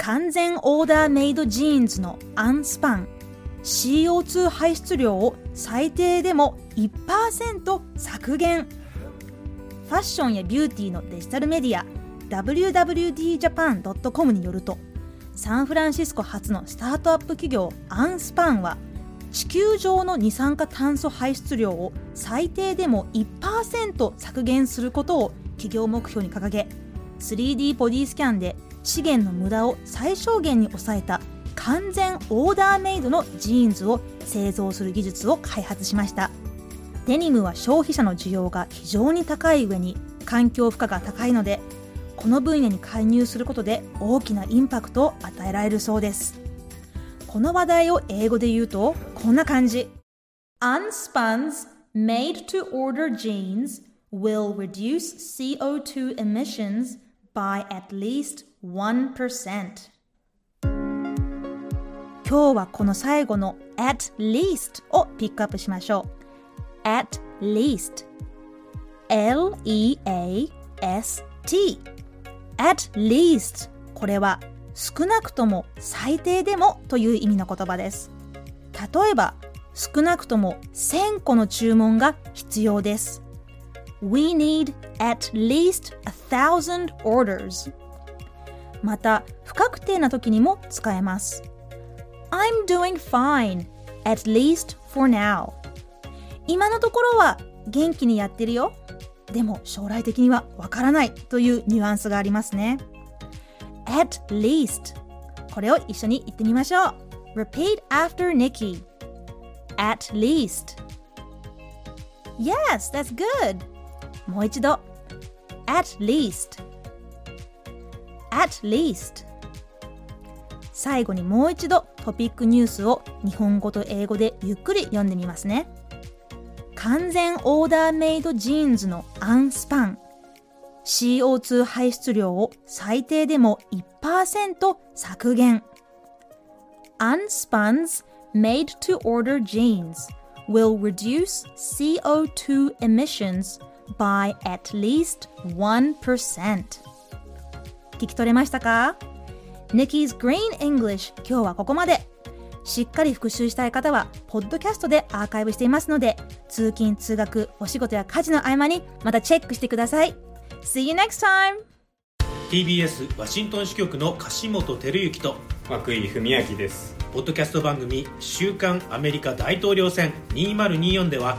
完全オーダーメイドジーンズの unspun。CO2 排出量を最低でも1%削減。ファッションやビューティーのデジタルメディア WWDJAPAN.com によるとサンフランシスコ発のスタートアップ企業 unspun は地球上の二酸化炭素排出量を最低でも1%削減することを企業目標に掲げ 3D ボディスキャンで資源の無駄を最小限に抑えた完全オーダーメイドのジーンズを製造する技術を開発しました。デニムは消費者の需要が非常に高い上に環境負荷が高いのでこの分野に介入することで大きなインパクトを与えられるそうです。この話題を英語で言うとこんな感じ。Unspuns made to order jeans will reduce CO2 emissions by at least 1%今日はこの最後の at least をピックアップしましょう。at least. L-E-A-S-T at least. これは少なくとも最低でもという意味の言葉です。例えば少なくとも1000個の注文が必要です。We need at least a thousand orders また不確定な時にも使えます I'm doing fine at least for now 今のところは元気にやってるよでも将来的にはわからないというニュアンスがありますね at least これを一緒に言ってみましょう Repeat after Nikki at least Yes, that's good もう一度。At least at least 最後にもう一度トピックニュースを日本語と英語でゆっくり読んでみますね。完全オーダーメイドジーンズのアンスパン。CO2 排出量を最低でも1%削減。Unspuns made to order jeans will reduce CO2 emissions by at least 1%聞き取れましたか？Nikki's Green English 今日はここまで。しっかり復習したい方はポッドキャストでアーカイブしていますので通勤通学お仕事や家事の合間にまたチェックしてください。See you next time! TBS ワシントン支局の樫本照之と涌井文明です。ポッドキャスト番組「週刊アメリカ大統領選2024」では